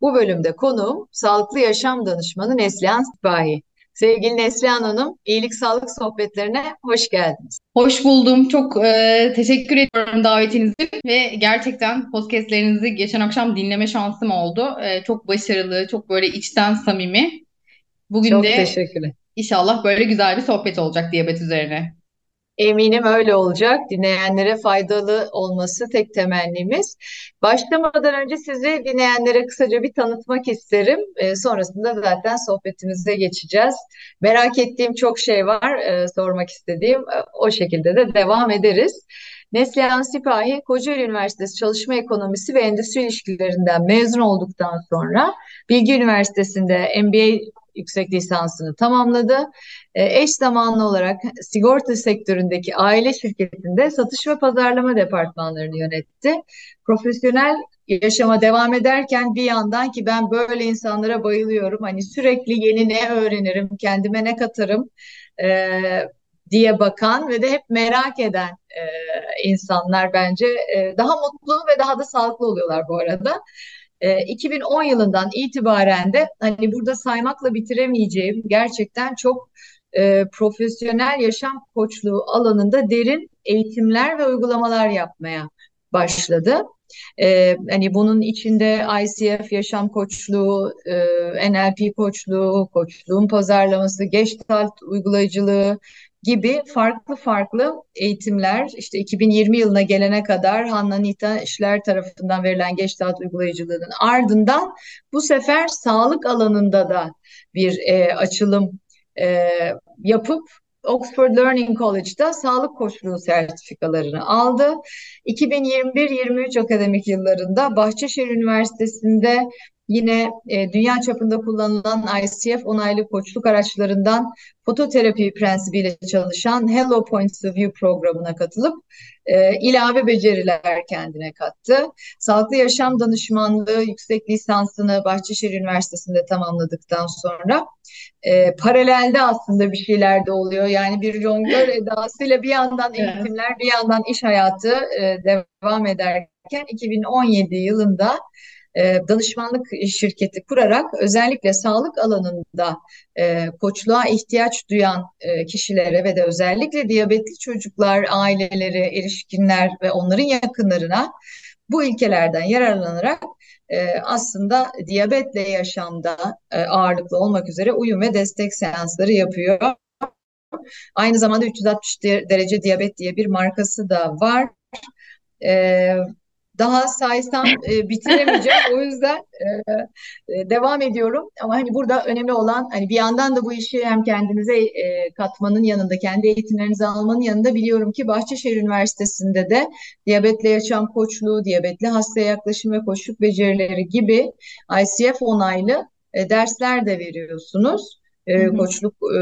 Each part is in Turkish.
Bu bölümde konuğum sağlıklı yaşam danışmanı Neslihan Sipahi. Sevgili Neslihan Hanım, iyilik sağlık sohbetlerine hoş geldiniz. Hoş buldum. Çok e, teşekkür ediyorum davetinizi ve gerçekten podcastlerinizi geçen akşam dinleme şansım oldu. E, çok başarılı, çok böyle içten samimi. Bugün Çok de teşekkürler. inşallah böyle güzel bir sohbet olacak diyabet üzerine. Eminim öyle olacak. Dinleyenlere faydalı olması tek temennimiz. Başlamadan önce sizi dinleyenlere kısaca bir tanıtmak isterim. E, sonrasında zaten sohbetimize geçeceğiz. Merak ettiğim çok şey var, e, sormak istediğim. E, o şekilde de devam ederiz. Neslihan Sipahi, Kocaeli Üniversitesi Çalışma Ekonomisi ve Endüstri İlişkilerinden mezun olduktan sonra Bilgi Üniversitesi'nde MBA yüksek lisansını tamamladı. E, eş zamanlı olarak sigorta sektöründeki aile şirketinde satış ve pazarlama departmanlarını yönetti. Profesyonel yaşama devam ederken bir yandan ki ben böyle insanlara bayılıyorum. Hani sürekli yeni ne öğrenirim, kendime ne katarım e, diye bakan ve de hep merak eden e, insanlar bence e, daha mutlu ve daha da sağlıklı oluyorlar bu arada. 2010 yılından itibaren de hani burada saymakla bitiremeyeceğim gerçekten çok e, profesyonel yaşam koçluğu alanında derin eğitimler ve uygulamalar yapmaya başladı. E, hani bunun içinde ICF yaşam koçluğu, e, NLP koçluğu, koçluğun pazarlaması, Gestalt uygulayıcılığı, gibi farklı farklı eğitimler işte 2020 yılına gelene kadar Hanna Nita işler tarafından verilen Gestalt uygulayıcılığının ardından bu sefer sağlık alanında da bir e, açılım e, yapıp Oxford Learning College'da sağlık koçluğu sertifikalarını aldı. 2021-23 akademik yıllarında Bahçeşehir Üniversitesi'nde Yine e, dünya çapında kullanılan ICF onaylı koçluk araçlarından fototerapi prensibiyle çalışan Hello Points of View programına katılıp e, ilave beceriler kendine kattı. Sağlıklı yaşam danışmanlığı yüksek lisansını Bahçeşehir Üniversitesi'nde tamamladıktan sonra e, paralelde aslında bir şeyler de oluyor. Yani bir jonglör edasıyla bir yandan eğitimler bir yandan iş hayatı e, devam ederken 2017 yılında e, danışmanlık şirketi kurarak özellikle sağlık alanında e, koçluğa ihtiyaç duyan e, kişilere ve de özellikle diyabetli çocuklar, aileleri, erişkinler ve onların yakınlarına bu ilkelerden yararlanarak e, aslında diyabetle yaşamda ağırlıklı olmak üzere uyum ve destek seansları yapıyor. Aynı zamanda 360 derece diyabet diye bir markası da var. Daha saysam e, bitiremeyeceğim. o yüzden e, e, devam ediyorum. Ama hani burada önemli olan hani bir yandan da bu işi hem kendinize e, katmanın yanında, kendi eğitimlerinizi almanın yanında biliyorum ki Bahçeşehir Üniversitesi'nde de diyabetle yaşam koçluğu, diyabetli hastaya yaklaşım ve koşuk becerileri gibi ICF onaylı e, dersler de veriyorsunuz. E, koçluk e,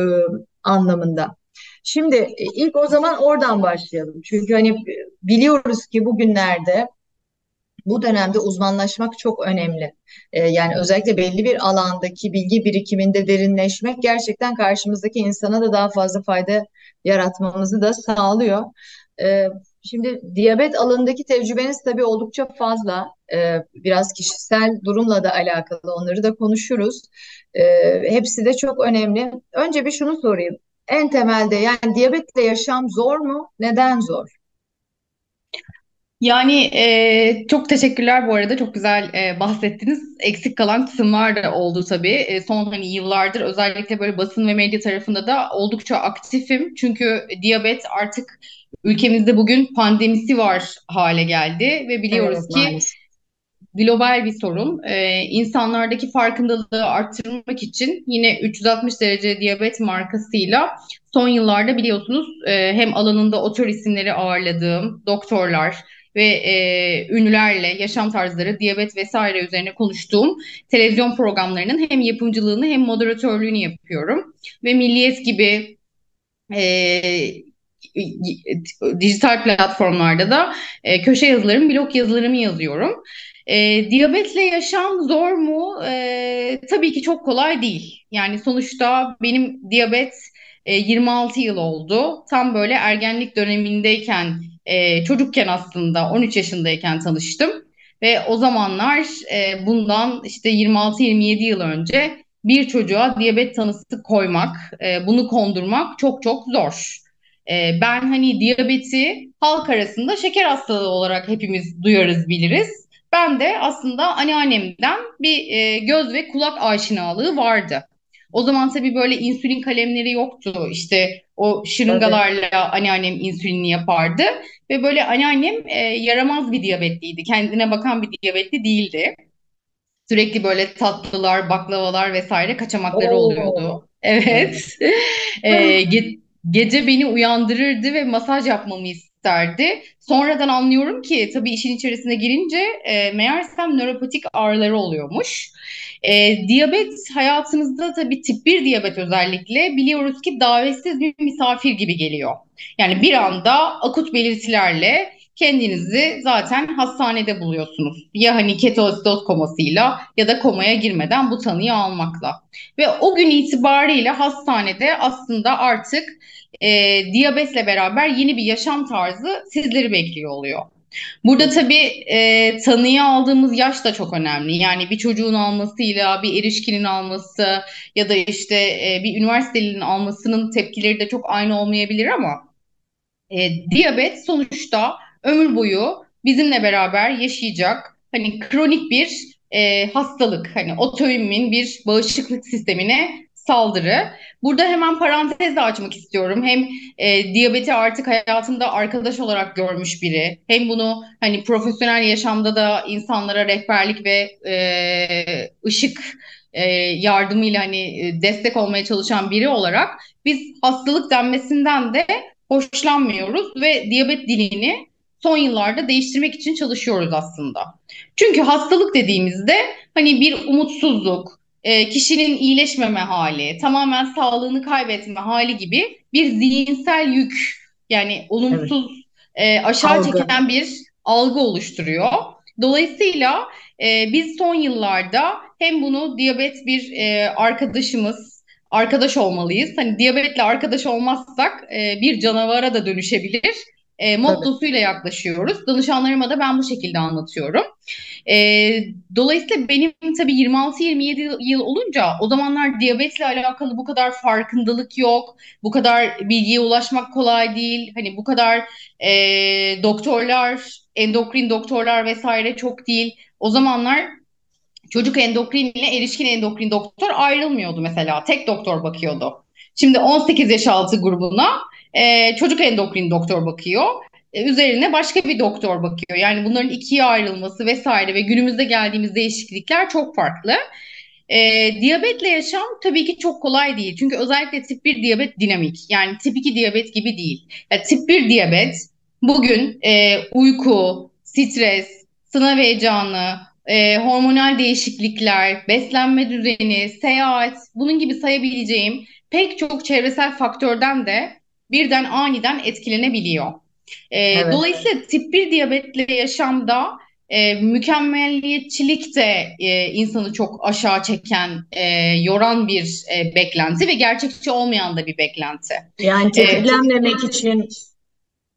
anlamında. Şimdi e, ilk o zaman oradan başlayalım. Çünkü hani biliyoruz ki bugünlerde bu dönemde uzmanlaşmak çok önemli. Ee, yani özellikle belli bir alandaki bilgi birikiminde derinleşmek gerçekten karşımızdaki insana da daha fazla fayda yaratmamızı da sağlıyor. Ee, şimdi diyabet alanındaki tecrübeniz tabii oldukça fazla. Ee, biraz kişisel durumla da alakalı onları da konuşuruz. Ee, hepsi de çok önemli. Önce bir şunu sorayım. En temelde yani diyabetle yaşam zor mu? Neden zor? Yani e, çok teşekkürler bu arada. Çok güzel e, bahsettiniz. Eksik kalan kısımlar da oldu tabii. E, son hani yıllardır özellikle böyle basın ve medya tarafında da oldukça aktifim. Çünkü diyabet artık ülkemizde bugün pandemisi var hale geldi ve biliyoruz Evet, ki maalesef. global bir sorun. E, insanlardaki farkındalığı arttırmak için yine 360 derece diyabet markasıyla son yıllarda biliyorsunuz e, hem alanında otor isimleri ağırladığım doktorlar ve e, ünlülerle yaşam tarzları, diyabet vesaire üzerine konuştuğum televizyon programlarının hem yapımcılığını hem moderatörlüğünü yapıyorum. Ve Milliyet gibi e, dijital platformlarda da e, köşe yazılarım, blog yazılarımı yazıyorum. E, diyabetle yaşam zor mu? E, tabii ki çok kolay değil. Yani sonuçta benim diyabet e, 26 yıl oldu. Tam böyle ergenlik dönemindeyken, e, çocukken aslında 13 yaşındayken tanıştım. Ve o zamanlar e, bundan işte 26-27 yıl önce bir çocuğa diyabet tanısı koymak, e, bunu kondurmak çok çok zor. E, ben hani diyabeti halk arasında şeker hastalığı olarak hepimiz duyarız biliriz. Ben de aslında anneannemden bir e, göz ve kulak aşinalığı vardı. O zaman tabii böyle insülin kalemleri yoktu. İşte o şırıngalarla evet. anneannem insülinini yapardı. Ve böyle anneannem e, yaramaz bir diyabetliydi. Kendine bakan bir diyabetli değildi. Sürekli böyle tatlılar, baklavalar vesaire kaçamakları Oo. oluyordu. Evet. e, ge- gece beni uyandırırdı ve masaj yapmamı isterdi. Sonradan anlıyorum ki tabii işin içerisine girince e, meğersem nöropatik ağrıları oluyormuş. E, diyabet hayatınızda tabii tip 1 diyabet özellikle biliyoruz ki davetsiz bir misafir gibi geliyor. Yani bir anda akut belirtilerle kendinizi zaten hastanede buluyorsunuz. Ya hani ketoasidoz komasıyla ya da komaya girmeden bu tanıyı almakla. Ve o gün itibariyle hastanede aslında artık e, diyabetle beraber yeni bir yaşam tarzı sizleri bekliyor oluyor. Burada tabii e, tanıyı aldığımız yaş da çok önemli. Yani bir çocuğun almasıyla bir erişkinin alması ya da işte e, bir üniversitelinin almasının tepkileri de çok aynı olmayabilir ama e, diyabet sonuçta ömür boyu bizimle beraber yaşayacak hani kronik bir e, hastalık. Hani otoimmün bir bağışıklık sistemine saldırı. Burada hemen parantez de açmak istiyorum. Hem e, diyabeti artık hayatında arkadaş olarak görmüş biri, hem bunu hani profesyonel yaşamda da insanlara rehberlik ve e, ışık e, yardımıyla hani e, destek olmaya çalışan biri olarak biz hastalık denmesinden de hoşlanmıyoruz ve diyabet dilini son yıllarda değiştirmek için çalışıyoruz aslında. Çünkü hastalık dediğimizde hani bir umutsuzluk, e, kişinin iyileşmeme hali, tamamen sağlığını kaybetme hali gibi bir zihinsel yük yani olumsuz evet. e, aşağı algı. çeken bir algı oluşturuyor. Dolayısıyla e, biz son yıllarda hem bunu diyabet bir e, arkadaşımız, arkadaş olmalıyız. Hani diyabetle arkadaş olmazsak e, bir canavara da dönüşebilir e, mottosuyla yaklaşıyoruz. Danışanlarıma da ben bu şekilde anlatıyorum. E, dolayısıyla benim tabii 26-27 yıl olunca o zamanlar diyabetle alakalı bu kadar farkındalık yok. Bu kadar bilgiye ulaşmak kolay değil. Hani bu kadar e, doktorlar, endokrin doktorlar vesaire çok değil. O zamanlar çocuk endokrin ile erişkin endokrin doktor ayrılmıyordu mesela. Tek doktor bakıyordu. Şimdi 18 yaş altı grubuna e, çocuk endokrin doktor bakıyor. E, üzerine başka bir doktor bakıyor. Yani bunların ikiye ayrılması vesaire ve günümüzde geldiğimiz değişiklikler çok farklı. E, diyabetle yaşam tabii ki çok kolay değil. Çünkü özellikle tip 1 diyabet dinamik. Yani tip 2 diyabet gibi değil. Yani tip 1 diyabet bugün e, uyku, stres, sınav heyecanı, e, hormonal değişiklikler, beslenme düzeni, seyahat bunun gibi sayabileceğim pek çok çevresel faktörden de birden aniden etkilenebiliyor. E, evet. Dolayısıyla tip 1 diyabetle yaşamda e, mükemmelliyetçilik de e, insanı çok aşağı çeken, e, yoran bir e, beklenti ve gerçekçi olmayan da bir beklenti. Yani tetiklenmemek ee, için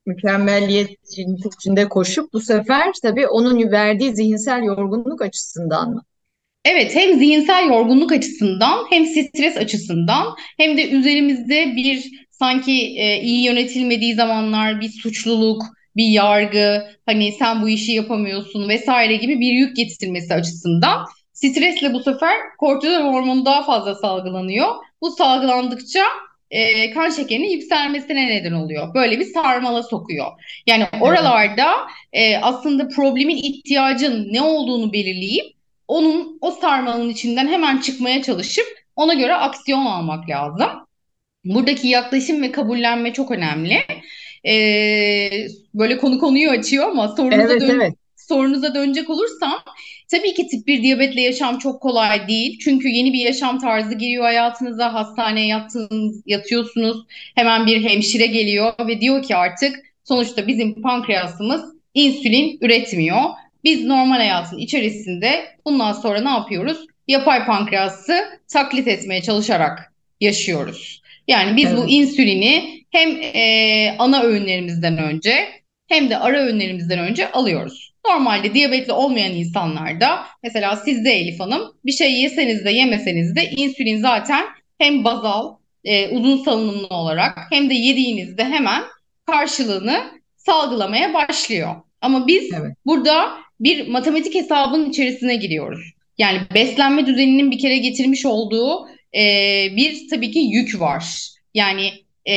mükemmeliyetçinin içinde koşup bu sefer tabii onun verdiği zihinsel yorgunluk açısından mı? Evet hem zihinsel yorgunluk açısından hem stres açısından hem de üzerimizde bir sanki e, iyi yönetilmediği zamanlar bir suçluluk, bir yargı, hani sen bu işi yapamıyorsun vesaire gibi bir yük getirmesi açısından stresle bu sefer kortizol hormonu daha fazla salgılanıyor. Bu salgılandıkça e, kan şekerinin yükselmesine neden oluyor. Böyle bir sarmala sokuyor. Yani oralarda e, aslında problemin ihtiyacın ne olduğunu belirleyip onun o sarmalın içinden hemen çıkmaya çalışıp ona göre aksiyon almak lazım. Buradaki yaklaşım ve kabullenme çok önemli. e, böyle konu konuyu açıyor ama sorunuza Evet, dön evet. sorunuza dönecek olursam tabii ki tip 1 diyabetle yaşam çok kolay değil. Çünkü yeni bir yaşam tarzı giriyor hayatınıza. Hastaneye yattınız, yatıyorsunuz. Hemen bir hemşire geliyor ve diyor ki artık sonuçta bizim pankreasımız insülin üretmiyor. Biz normal hayatın içerisinde bundan sonra ne yapıyoruz? Yapay pankreası taklit etmeye çalışarak yaşıyoruz. Yani biz bu Evet. insülini hem e, ana öğünlerimizden önce hem de ara öğünlerimizden önce alıyoruz. Normalde diyabetli olmayan insanlarda mesela sizde Elif Hanım bir şey yeseniz de yemeseniz de insülin zaten hem bazal e, uzun salınımlı olarak hem de yediğinizde hemen karşılığını salgılamaya başlıyor. Ama biz Evet. burada bir matematik hesabının içerisine giriyoruz. Yani beslenme düzeninin bir kere getirmiş olduğu e, bir tabii ki yük var. Yani e,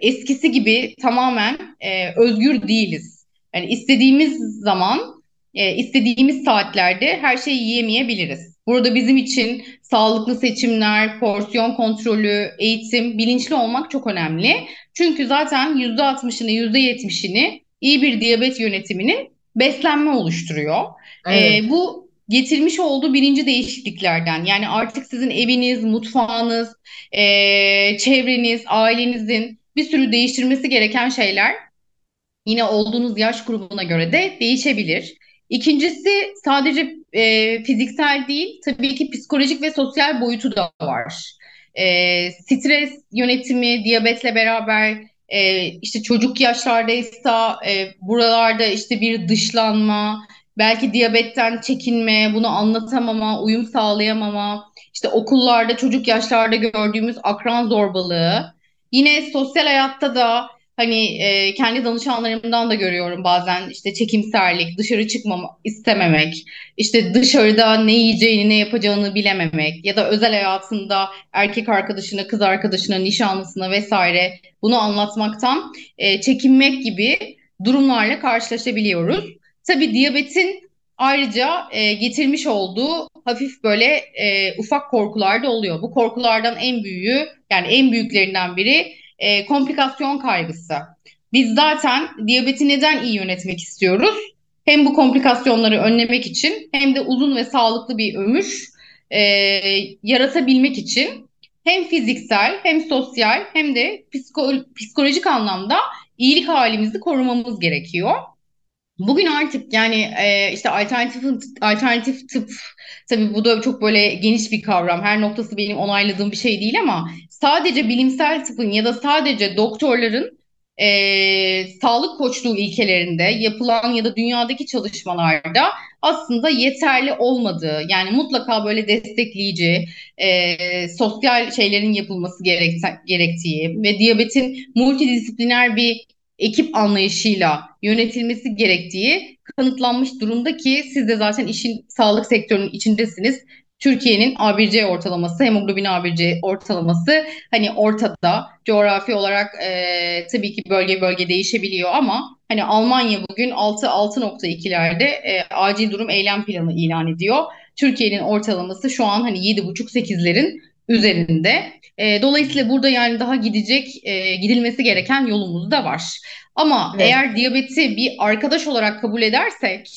eskisi gibi tamamen e, özgür değiliz. Yani istediğimiz zaman, e, istediğimiz saatlerde her şeyi yiyemeyebiliriz. Burada bizim için sağlıklı seçimler, porsiyon kontrolü, eğitim, bilinçli olmak çok önemli. Çünkü zaten %60'ını, %70'ini iyi bir diyabet yönetiminin beslenme oluşturuyor. Evet. E, bu getirmiş olduğu birinci değişikliklerden. Yani artık sizin eviniz, mutfağınız, e, çevreniz, ailenizin bir sürü değiştirmesi gereken şeyler yine olduğunuz yaş grubuna göre de değişebilir. İkincisi sadece e, fiziksel değil, tabii ki psikolojik ve sosyal boyutu da var. E, stres yönetimi, diyabetle beraber e, işte çocuk yaşlardaysa e, buralarda işte bir dışlanma, belki diyabetten çekinme, bunu anlatamama, uyum sağlayamama, işte okullarda çocuk yaşlarda gördüğümüz akran zorbalığı. Yine sosyal hayatta da Hani e, kendi danışanlarımdan da görüyorum bazen işte çekimserlik, dışarı çıkmama istememek, işte dışarıda ne yiyeceğini, ne yapacağını bilememek ya da özel hayatında erkek arkadaşına, kız arkadaşına, nişanlısına vesaire bunu anlatmaktan e, çekinmek gibi durumlarla karşılaşabiliyoruz. Tabii diyabetin ayrıca e, getirmiş olduğu hafif böyle e, ufak korkular da oluyor. Bu korkulardan en büyüğü yani en büyüklerinden biri e, komplikasyon kaygısı. Biz zaten diyabeti neden iyi yönetmek istiyoruz? Hem bu komplikasyonları önlemek için hem de uzun ve sağlıklı bir ömür e, yaratabilmek için hem fiziksel hem sosyal hem de psiko psikolojik anlamda iyilik halimizi korumamız gerekiyor. Bugün artık yani e, işte alternatif alternatif tıp tabii bu da çok böyle geniş bir kavram. Her noktası benim onayladığım bir şey değil ama sadece bilimsel tıpın ya da sadece doktorların e, sağlık koçluğu ilkelerinde yapılan ya da dünyadaki çalışmalarda aslında yeterli olmadığı yani mutlaka böyle destekleyici e, sosyal şeylerin yapılması gerektiği ve diyabetin multidisipliner bir ekip anlayışıyla yönetilmesi gerektiği kanıtlanmış durumda ki siz de zaten işin sağlık sektörünün içindesiniz. Türkiye'nin A1C ortalaması, hemoglobin A1C ortalaması hani ortada. Coğrafi olarak e, tabii ki bölge bölge değişebiliyor ama hani Almanya bugün 6-6.2'lerde e, acil durum eylem planı ilan ediyor. Türkiye'nin ortalaması şu an hani 7.5-8'lerin üzerinde. E, dolayısıyla burada yani daha gidecek, e, gidilmesi gereken yolumuz da var. Ama Evet. eğer diyabeti bir arkadaş olarak kabul edersek,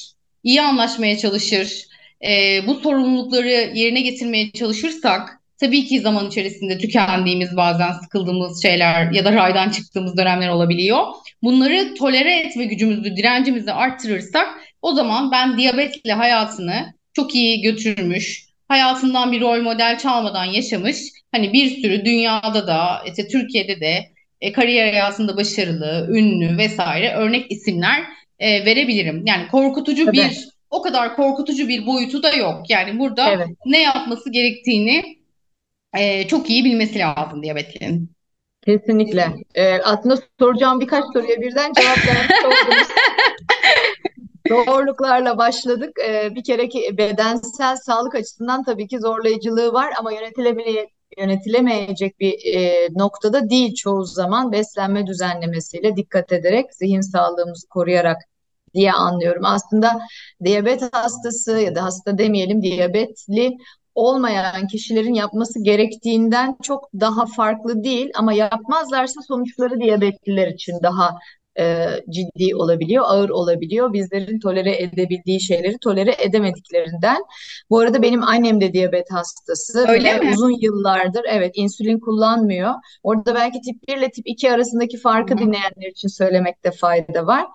iyi anlaşmaya çalışır, e, bu sorumlulukları yerine getirmeye çalışırsak, tabii ki zaman içerisinde tükendiğimiz, bazen sıkıldığımız şeyler ya da raydan çıktığımız dönemler olabiliyor. Bunları tolere etme gücümüzü, direncimizi arttırırsak, o zaman ben diyabetle hayatını çok iyi götürmüş, hayatından bir rol model çalmadan yaşamış, hani bir sürü dünyada da, işte Türkiye'de de e, kariyer hayatında başarılı, ünlü vesaire örnek isimler e, verebilirim. Yani korkutucu Tabii. bir, o kadar korkutucu bir boyutu da yok. Yani burada Evet. ne yapması gerektiğini e, çok iyi bilmesi lazım diyabetlinin. Kesinlikle. Ee, aslında soracağım birkaç soruya birden cevap vermiş oldunuz. Zorluklarla başladık. Ee, bir kere ki bedensel sağlık açısından tabii ki zorlayıcılığı var ama yönetilemeye, yönetilemeyecek bir e, noktada değil çoğu zaman beslenme düzenlemesiyle dikkat ederek zihin sağlığımızı koruyarak diye anlıyorum. Aslında diyabet hastası ya da hasta demeyelim diyabetli olmayan kişilerin yapması gerektiğinden çok daha farklı değil ama yapmazlarsa sonuçları diyabetliler için daha e, ciddi olabiliyor, ağır olabiliyor. Bizlerin tolere edebildiği şeyleri tolere edemediklerinden. Bu arada benim annem de diyabet hastası Öyle mi? uzun yıllardır evet insülin kullanmıyor. Orada belki tip 1 ile tip 2 arasındaki farkı Hı. dinleyenler için söylemekte fayda var.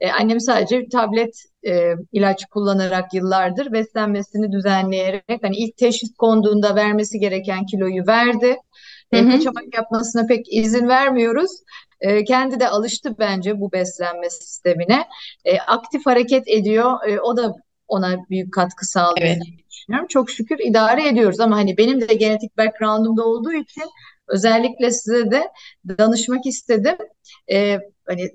E, annem sadece tablet e, ilaç kullanarak yıllardır beslenmesini düzenleyerek hani ilk teşhis konduğunda vermesi gereken kiloyu verdi. Hı hı. kaçamak yapmasına pek izin vermiyoruz. E, kendi de alıştı bence bu beslenme sistemine. E, aktif hareket ediyor. E, o da ona büyük katkı sağladı Evet. diye düşünüyorum. Çok şükür idare ediyoruz ama hani benim de genetik background'umda olduğu için özellikle size de danışmak istedim. E, hani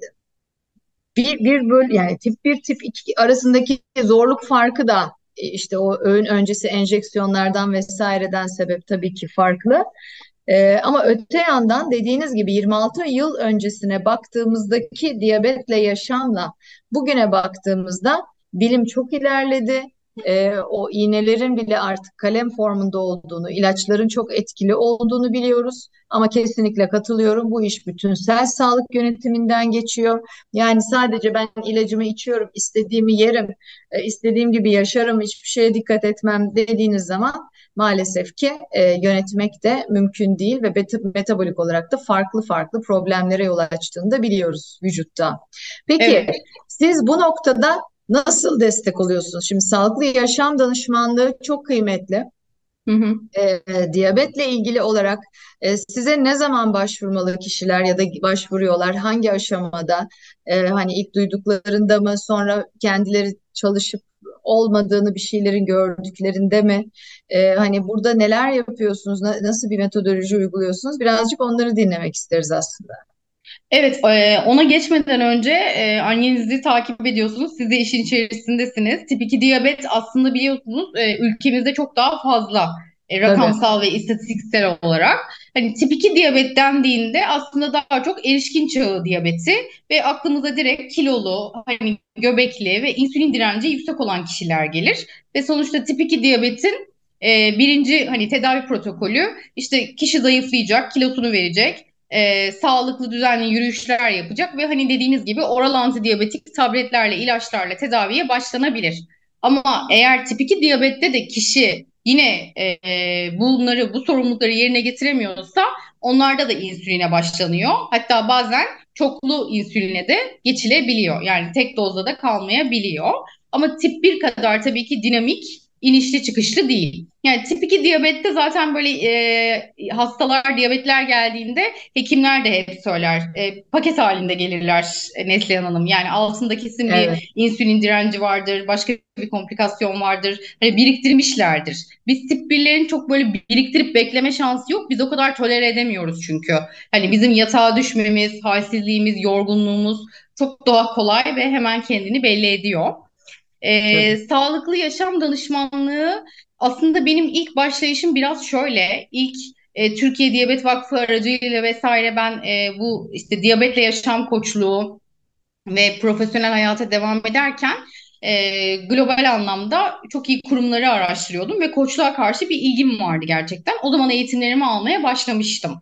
bir, bir böl yani tip bir tip 2 arasındaki zorluk farkı da e, işte o öğün öncesi enjeksiyonlardan vesaireden sebep tabii ki farklı. Ee, ama öte yandan dediğiniz gibi 26 yıl öncesine baktığımızdaki diyabetle yaşamla bugüne baktığımızda bilim çok ilerledi. Ee, o iğnelerin bile artık kalem formunda olduğunu, ilaçların çok etkili olduğunu biliyoruz. Ama kesinlikle katılıyorum. Bu iş bütünsel sağlık yönetiminden geçiyor. Yani sadece ben ilacımı içiyorum, istediğimi yerim, e, istediğim gibi yaşarım, hiçbir şeye dikkat etmem dediğiniz zaman maalesef ki e, yönetmek de mümkün değil ve metabolik olarak da farklı farklı problemlere yol açtığını da biliyoruz vücutta. Peki Evet. siz bu noktada nasıl destek oluyorsunuz? Şimdi sağlıklı yaşam danışmanlığı çok kıymetli. Hı hı. E, diyabetle ilgili olarak e, size ne zaman başvurmalı kişiler ya da başvuruyorlar? Hangi aşamada? E, hani ilk duyduklarında mı, sonra kendileri çalışıp olmadığını bir şeylerin gördüklerinde mi? E, hani burada neler yapıyorsunuz? Na- nasıl bir metodoloji uyguluyorsunuz? Birazcık onları dinlemek isteriz aslında. Evet, e, ona geçmeden önce e, annenizi takip ediyorsunuz. Siz de işin içerisindesiniz. Tip 2 diyabet aslında biliyorsunuz e, ülkemizde çok daha fazla e, Tabii, rakamsal ve istatistiksel olarak. Hani tip 2 diyabet dendiğinde aslında daha çok erişkin çağı diyabeti ve aklımıza direkt kilolu, hani göbekli ve insülin direnci yüksek olan kişiler gelir. Ve sonuçta tip 2 diyabetin e, birinci hani tedavi protokolü işte kişi zayıflayacak, kilosunu verecek e, sağlıklı düzenli yürüyüşler yapacak ve hani dediğiniz gibi oral antidiyabetik tabletlerle ilaçlarla tedaviye başlanabilir. Ama eğer tip 2 diyabette de kişi yine e, bunları bu sorumlulukları yerine getiremiyorsa onlarda da insüline başlanıyor. Hatta bazen çoklu insüline de geçilebiliyor. Yani tek dozda da kalmayabiliyor. Ama tip 1 kadar tabii ki dinamik inişli çıkışlı değil. Yani tip 2 diyabette zaten böyle e, hastalar, diyabetler geldiğinde hekimler de hep söyler. E, paket halinde gelirler e, Neslihan Hanım. Yani altında kesin bir evet, insülin direnci vardır, başka bir komplikasyon vardır. Hani biriktirmişlerdir. Biz tip 1'lerin çok böyle biriktirip bekleme şansı yok. Biz o kadar tolere edemiyoruz çünkü. Hani bizim yatağa düşmemiz, halsizliğimiz, yorgunluğumuz çok daha kolay ve hemen kendini belli ediyor. Ee, sağlıklı yaşam danışmanlığı aslında benim ilk başlayışım biraz şöyle. İlk e, Türkiye Diyabet Vakfı aracılığıyla vesaire ben e, bu işte diyabetle yaşam koçluğu ve profesyonel hayata devam ederken e, global anlamda çok iyi kurumları araştırıyordum ve koçluğa karşı bir ilgim vardı gerçekten. O zaman eğitimlerimi almaya başlamıştım.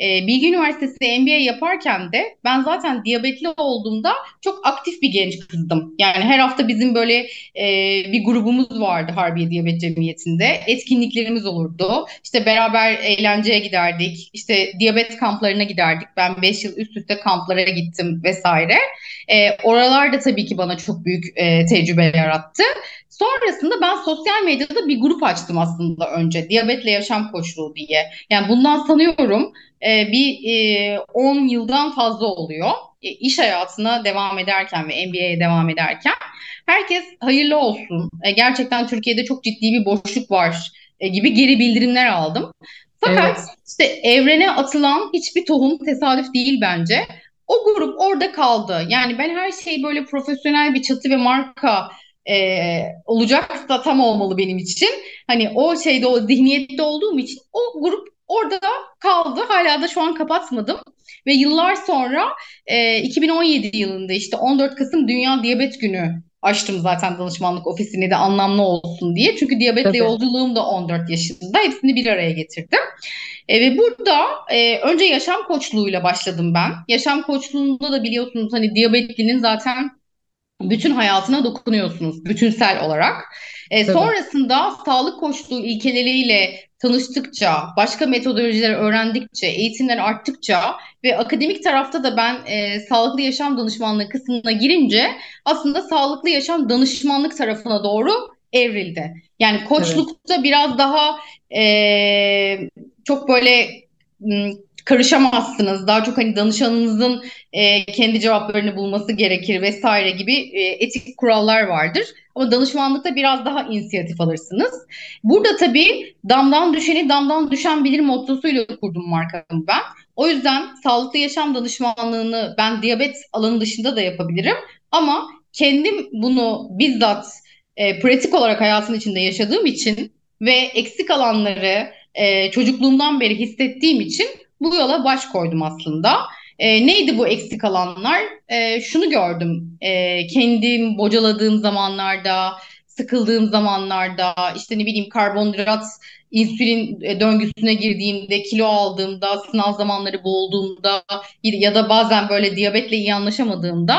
E, Bilgi Üniversitesi MBA yaparken de ben zaten diyabetli olduğumda çok aktif bir genç kızdım. Yani her hafta bizim böyle e, bir grubumuz vardı Harbiye Diyabet Cemiyeti'nde. Etkinliklerimiz olurdu. İşte beraber eğlenceye giderdik. İşte diyabet kamplarına giderdik. Ben 5 yıl üst üste kamplara gittim vesaire. E, oralar da tabii ki bana çok büyük e, tecrübe yarattı. Sonrasında ben sosyal medyada bir grup açtım aslında önce. Diyabetle Yaşam Koçluğu diye. Yani bundan sanıyorum e, bir e, 10 yıldan fazla oluyor. E, iş hayatına devam ederken ve MBA'ye devam ederken herkes hayırlı olsun. E, gerçekten Türkiye'de çok ciddi bir boşluk var e, gibi geri bildirimler aldım. Fakat Evet, işte evrene atılan hiçbir tohum tesadüf değil bence. O grup orada kaldı. Yani ben her şeyi böyle profesyonel bir çatı ve marka e, olacaksa tam olmalı benim için. Hani o şeyde o zihniyette olduğum için o grup orada kaldı. Hala da şu an kapatmadım. Ve yıllar sonra e, 2017 yılında işte 14 Kasım Dünya Diyabet Günü açtım zaten danışmanlık ofisini de anlamlı olsun diye. Çünkü diyabetle Tabii. yolculuğum da 14 yaşında. Hepsini bir araya getirdim. E, ve burada e, önce yaşam koçluğuyla başladım ben. Yaşam koçluğunda da biliyorsunuz hani diyabetlinin zaten bütün hayatına dokunuyorsunuz bütünsel olarak. E, sonrasında sağlık koçluğu ilkeleriyle tanıştıkça, başka metodolojileri öğrendikçe, eğitimler arttıkça ve akademik tarafta da ben e, sağlıklı yaşam danışmanlığı kısmına girince aslında sağlıklı yaşam danışmanlık tarafına doğru evrildi. Yani koçlukta evet. biraz daha e, çok böyle karışamazsınız. Daha çok hani danışanınızın e, kendi cevaplarını bulması gerekir vesaire gibi e, etik kurallar vardır. Ama danışmanlıkta biraz daha inisiyatif alırsınız. Burada tabii damdan düşeni damdan düşen bilir mottosuyla kurdum markamı ben. O yüzden sağlıklı yaşam danışmanlığını ben diyabet alanı dışında da yapabilirim. Ama kendim bunu bizzat e, pratik olarak hayatın içinde yaşadığım için ve eksik alanları e, çocukluğumdan beri hissettiğim için bu yola baş koydum aslında. E, neydi bu eksik alanlar? E, şunu gördüm. E, kendim bocaladığım zamanlarda, sıkıldığım zamanlarda, işte ne bileyim karbonhidrat, insülin e, döngüsüne girdiğimde, kilo aldığımda, sınav zamanları boğulduğumda ya da bazen böyle diyabetle iyi anlaşamadığımda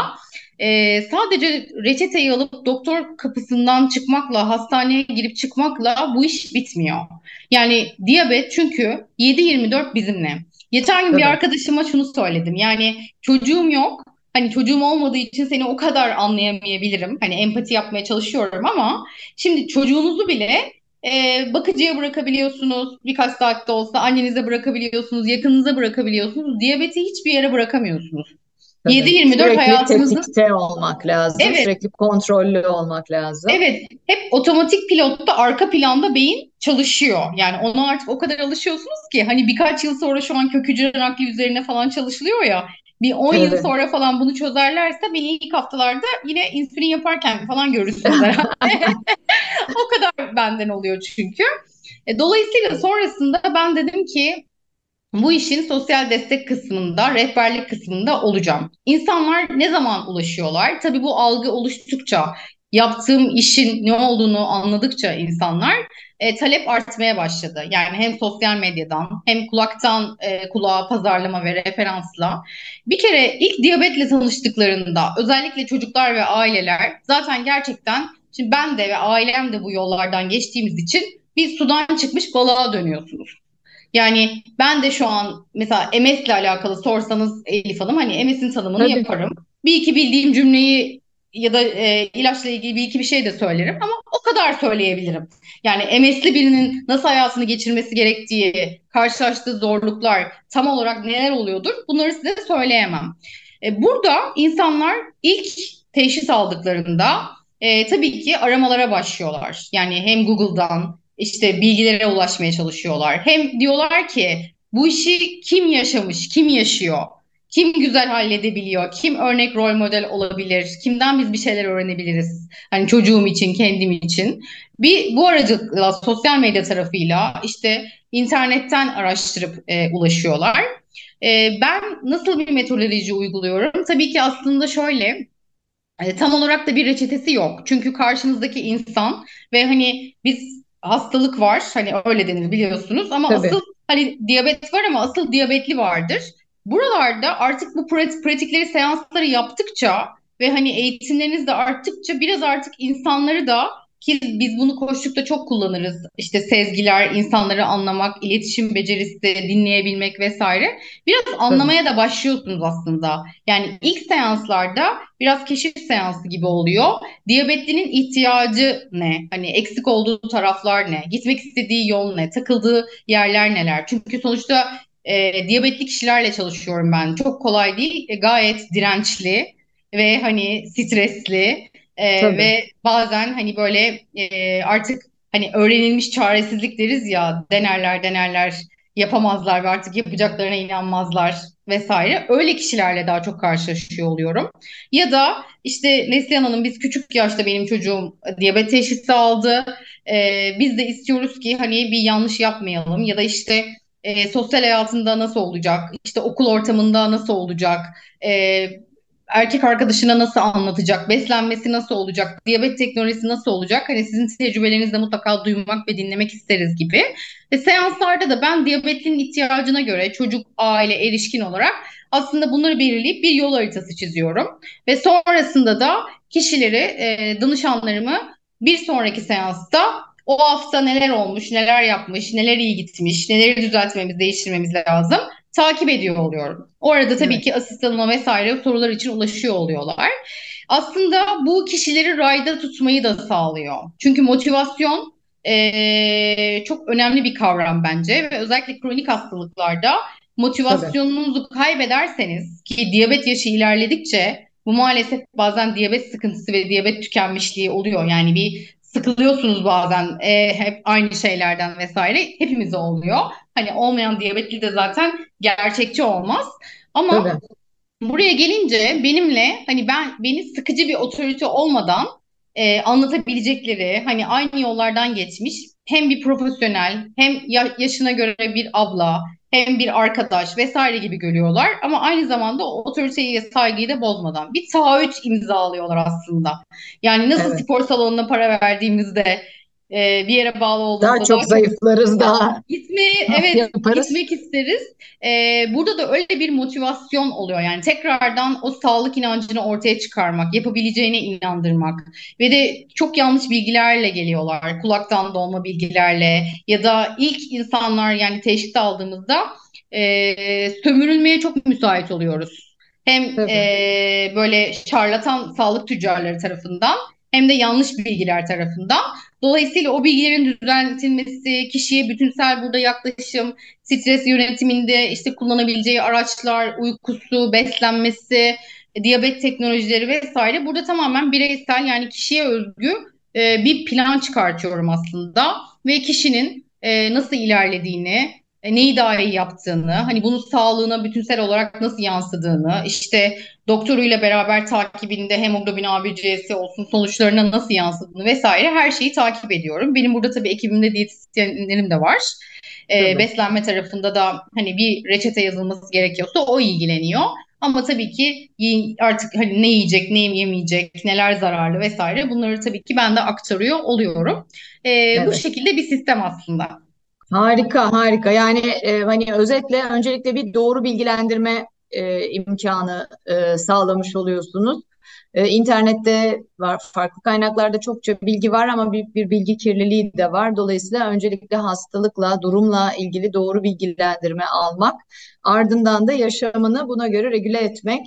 e, sadece reçeteyi alıp doktor kapısından çıkmakla, hastaneye girip çıkmakla bu iş bitmiyor. Yani diyabet çünkü 7-24 bizimle. Geçen gün bir arkadaşıma şunu söyledim. Yani çocuğum yok. Hani çocuğum olmadığı için seni o kadar anlayamayabilirim. Hani empati yapmaya çalışıyorum ama şimdi çocuğunuzu bile e, bakıcıya bırakabiliyorsunuz. Birkaç saatte olsa annenize bırakabiliyorsunuz, yakınınıza bırakabiliyorsunuz. Diyabeti hiçbir yere bırakamıyorsunuz. 7-24 sürekli hayatınızı tetikte olmak lazım. Evet. Sürekli kontrollü olmak lazım. Evet. Hep otomatik pilotta arka planda beyin çalışıyor. Yani ona artık o kadar alışıyorsunuz ki hani birkaç yıl sonra şu an kök hücre nakli üzerine falan çalışılıyor ya. Bir 10 evet. yıl sonra falan bunu çözerlerse beni ilk haftalarda yine insülin yaparken falan görürsünüz herhalde. o kadar benden oluyor çünkü. E, dolayısıyla sonrasında ben dedim ki bu işin sosyal destek kısmında, rehberlik kısmında olacağım. İnsanlar ne zaman ulaşıyorlar? Tabii bu algı oluştukça, yaptığım işin ne olduğunu anladıkça insanlar e, talep artmaya başladı. Yani hem sosyal medyadan hem kulaktan e, kulağa pazarlama ve referansla. Bir kere ilk diyabetle tanıştıklarında özellikle çocuklar ve aileler zaten gerçekten şimdi ben de ve ailem de bu yollardan geçtiğimiz için bir sudan çıkmış balığa dönüyorsunuz. Yani ben de şu an mesela MS ile alakalı sorsanız Elif Hanım hani MS'in tanımını Tabii. yaparım. Bir iki bildiğim cümleyi ya da e, ilaçla ilgili bir iki bir şey de söylerim ama o kadar söyleyebilirim. Yani MS'li birinin nasıl hayatını geçirmesi gerektiği, karşılaştığı zorluklar tam olarak neler oluyordur bunları size söyleyemem. E, burada insanlar ilk teşhis aldıklarında e, tabii ki aramalara başlıyorlar. Yani hem Google'dan işte bilgilere ulaşmaya çalışıyorlar. Hem diyorlar ki bu işi kim yaşamış, kim yaşıyor, kim güzel halledebiliyor, kim örnek rol model olabilir, kimden biz bir şeyler öğrenebiliriz. Hani çocuğum için, kendim için. Bir bu aracılıkla sosyal medya tarafıyla işte internetten araştırıp e, ulaşıyorlar. E, ben nasıl bir metodoloji uyguluyorum? Tabii ki aslında şöyle e, tam olarak da bir reçetesi yok. Çünkü karşınızdaki insan ve hani biz hastalık var. Hani öyle denir biliyorsunuz ama Tabii. asıl hani diyabet var ama asıl diyabetli vardır. Buralarda artık bu pratikleri, seansları yaptıkça ve hani eğitimleriniz de arttıkça biraz artık insanları da ki biz bunu koştukta çok kullanırız. İşte sezgiler, insanları anlamak, iletişim becerisi, dinleyebilmek vesaire. Biraz anlamaya da başlıyorsunuz aslında. Yani ilk seanslarda biraz keşif seansı gibi oluyor. Diyabetlinin ihtiyacı ne? Hani eksik olduğu taraflar ne? Gitmek istediği yol ne? Takıldığı yerler neler? Çünkü sonuçta e, diyabetli kişilerle çalışıyorum ben. Çok kolay değil, e, gayet dirençli ve hani stresli e, ve bazen hani böyle e, artık hani öğrenilmiş çaresizlik deriz ya denerler denerler yapamazlar ve artık yapacaklarına inanmazlar vesaire. Öyle kişilerle daha çok karşılaşıyor oluyorum. Ya da işte Neslihan Hanım biz küçük yaşta benim çocuğum diyabet teşhisi aldı. Ee, biz de istiyoruz ki hani bir yanlış yapmayalım ya da işte e, sosyal hayatında nasıl olacak, işte okul ortamında nasıl olacak, e, erkek arkadaşına nasıl anlatacak, beslenmesi nasıl olacak, diyabet teknolojisi nasıl olacak? Hani sizin tecrübelerinizde mutlaka duymak ve dinlemek isteriz gibi. Ve seanslarda da ben diyabetlinin ihtiyacına göre çocuk, aile, erişkin olarak aslında bunları belirleyip bir yol haritası çiziyorum. Ve sonrasında da kişileri, e, danışanlarımı bir sonraki seansta o hafta neler olmuş, neler yapmış, neler iyi gitmiş, neleri düzeltmemiz, değiştirmemiz lazım takip ediyor oluyorum. O arada tabii evet. ki asistanıma vesaire sorular için ulaşıyor oluyorlar. Aslında bu kişileri rayda tutmayı da sağlıyor. Çünkü motivasyon e, çok önemli bir kavram bence ve özellikle kronik hastalıklarda motivasyonunuzu Tabii. kaybederseniz ki diyabet yaşı ilerledikçe bu maalesef bazen diyabet sıkıntısı ve diyabet tükenmişliği oluyor. Yani bir sıkılıyorsunuz bazen e, hep aynı şeylerden vesaire. Hepimize oluyor. Hani olmayan diyabetli de zaten gerçekçi olmaz. Ama Tabii. buraya gelince benimle hani ben beni sıkıcı bir otorite olmadan e, anlatabilecekleri hani aynı yollardan geçmiş hem bir profesyonel hem ya, yaşına göre bir abla hem bir arkadaş vesaire gibi görüyorlar ama aynı zamanda otoriteyi ve saygıyı da bozmadan bir taahhüt imzalıyorlar aslında. Yani nasıl evet. spor salonuna para verdiğimizde e, bir yere bağlı olduğumuzda daha çok daha zayıflarız daha. Gitmeyi evet yaparız. gitmek isteriz. E, burada da öyle bir motivasyon oluyor. Yani tekrardan o sağlık inancını ortaya çıkarmak, yapabileceğine inandırmak ve de çok yanlış bilgilerle geliyorlar. Kulaktan dolma bilgilerle ya da ilk insanlar yani teşhis aldığımızda e, sömürülmeye çok müsait oluyoruz. Hem e, böyle şarlatan sağlık tüccarları tarafından hem de yanlış bilgiler tarafından. Dolayısıyla o bilgilerin düzeltilmesi, kişiye bütünsel burada yaklaşım, stres yönetiminde işte kullanabileceği araçlar, uykusu, beslenmesi, diyabet teknolojileri vesaire burada tamamen bireysel yani kişiye özgü e, bir plan çıkartıyorum aslında ve kişinin e, nasıl ilerlediğini, neyi daha iyi yaptığını, hani bunun sağlığına bütünsel olarak nasıl yansıdığını, işte doktoruyla beraber takibinde hemoglobin A1C'si olsun sonuçlarına nasıl yansıdığını vesaire her şeyi takip ediyorum. Benim burada tabii ekibimde diyetisyenlerim de var. Ee, beslenme tarafında da hani bir reçete yazılması gerekiyorsa o ilgileniyor. Ama tabii ki artık hani ne yiyecek, ne yemeyecek, neler zararlı vesaire bunları tabii ki ben de aktarıyor oluyorum. Ee, evet. Bu şekilde bir sistem aslında. Harika, harika. Yani e, hani özetle öncelikle bir doğru bilgilendirme e, imkanı e, sağlamış oluyorsunuz. E, internette var, farklı kaynaklarda çokça bilgi var ama büyük bir bilgi kirliliği de var. Dolayısıyla öncelikle hastalıkla, durumla ilgili doğru bilgilendirme almak, ardından da yaşamını buna göre regüle etmek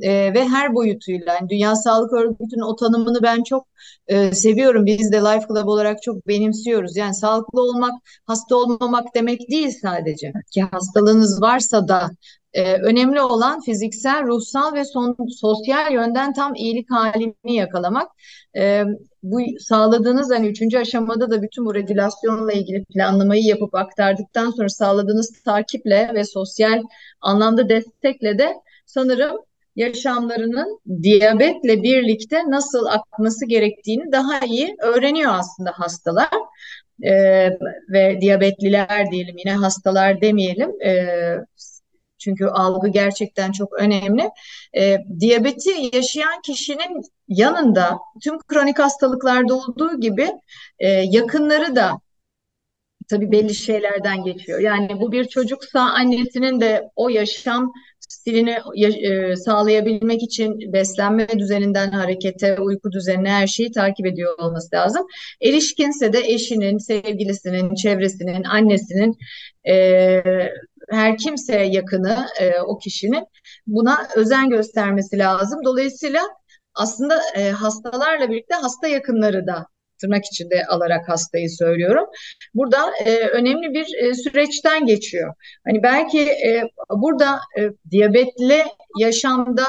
e, ve her boyutuyla yani Dünya Sağlık Örgütü'nün o tanımını ben çok e, seviyorum. Biz de Life Club olarak çok benimsiyoruz. Yani sağlıklı olmak, hasta olmamak demek değil sadece. Ki hastalığınız varsa da e, önemli olan fiziksel, ruhsal ve son, sosyal yönden tam iyilik halini yakalamak. E, bu sağladığınız hani üçüncü aşamada da bütün bu regülasyonla ilgili planlamayı yapıp aktardıktan sonra sağladığınız takiple ve sosyal anlamda destekle de sanırım yaşamlarının diyabetle birlikte nasıl akması gerektiğini daha iyi öğreniyor aslında hastalar. Ee, ve diyabetliler diyelim yine hastalar demeyelim. Ee, çünkü algı gerçekten çok önemli. E, diyabeti yaşayan kişinin yanında tüm kronik hastalıklarda olduğu gibi e, yakınları da tabii belli şeylerden geçiyor. Yani bu bir çocuksa annesinin de o yaşam stilini e, sağlayabilmek için beslenme düzeninden harekete, uyku düzenine her şeyi takip ediyor olması lazım. Erişkinse de eşinin, sevgilisinin, çevresinin, annesinin e, her kimse yakını e, o kişinin buna özen göstermesi lazım. Dolayısıyla aslında e, hastalarla birlikte hasta yakınları da tırnak içinde alarak hastayı söylüyorum. Burada e, önemli bir e, süreçten geçiyor. Hani belki e, burada e, diyabetli yaşamda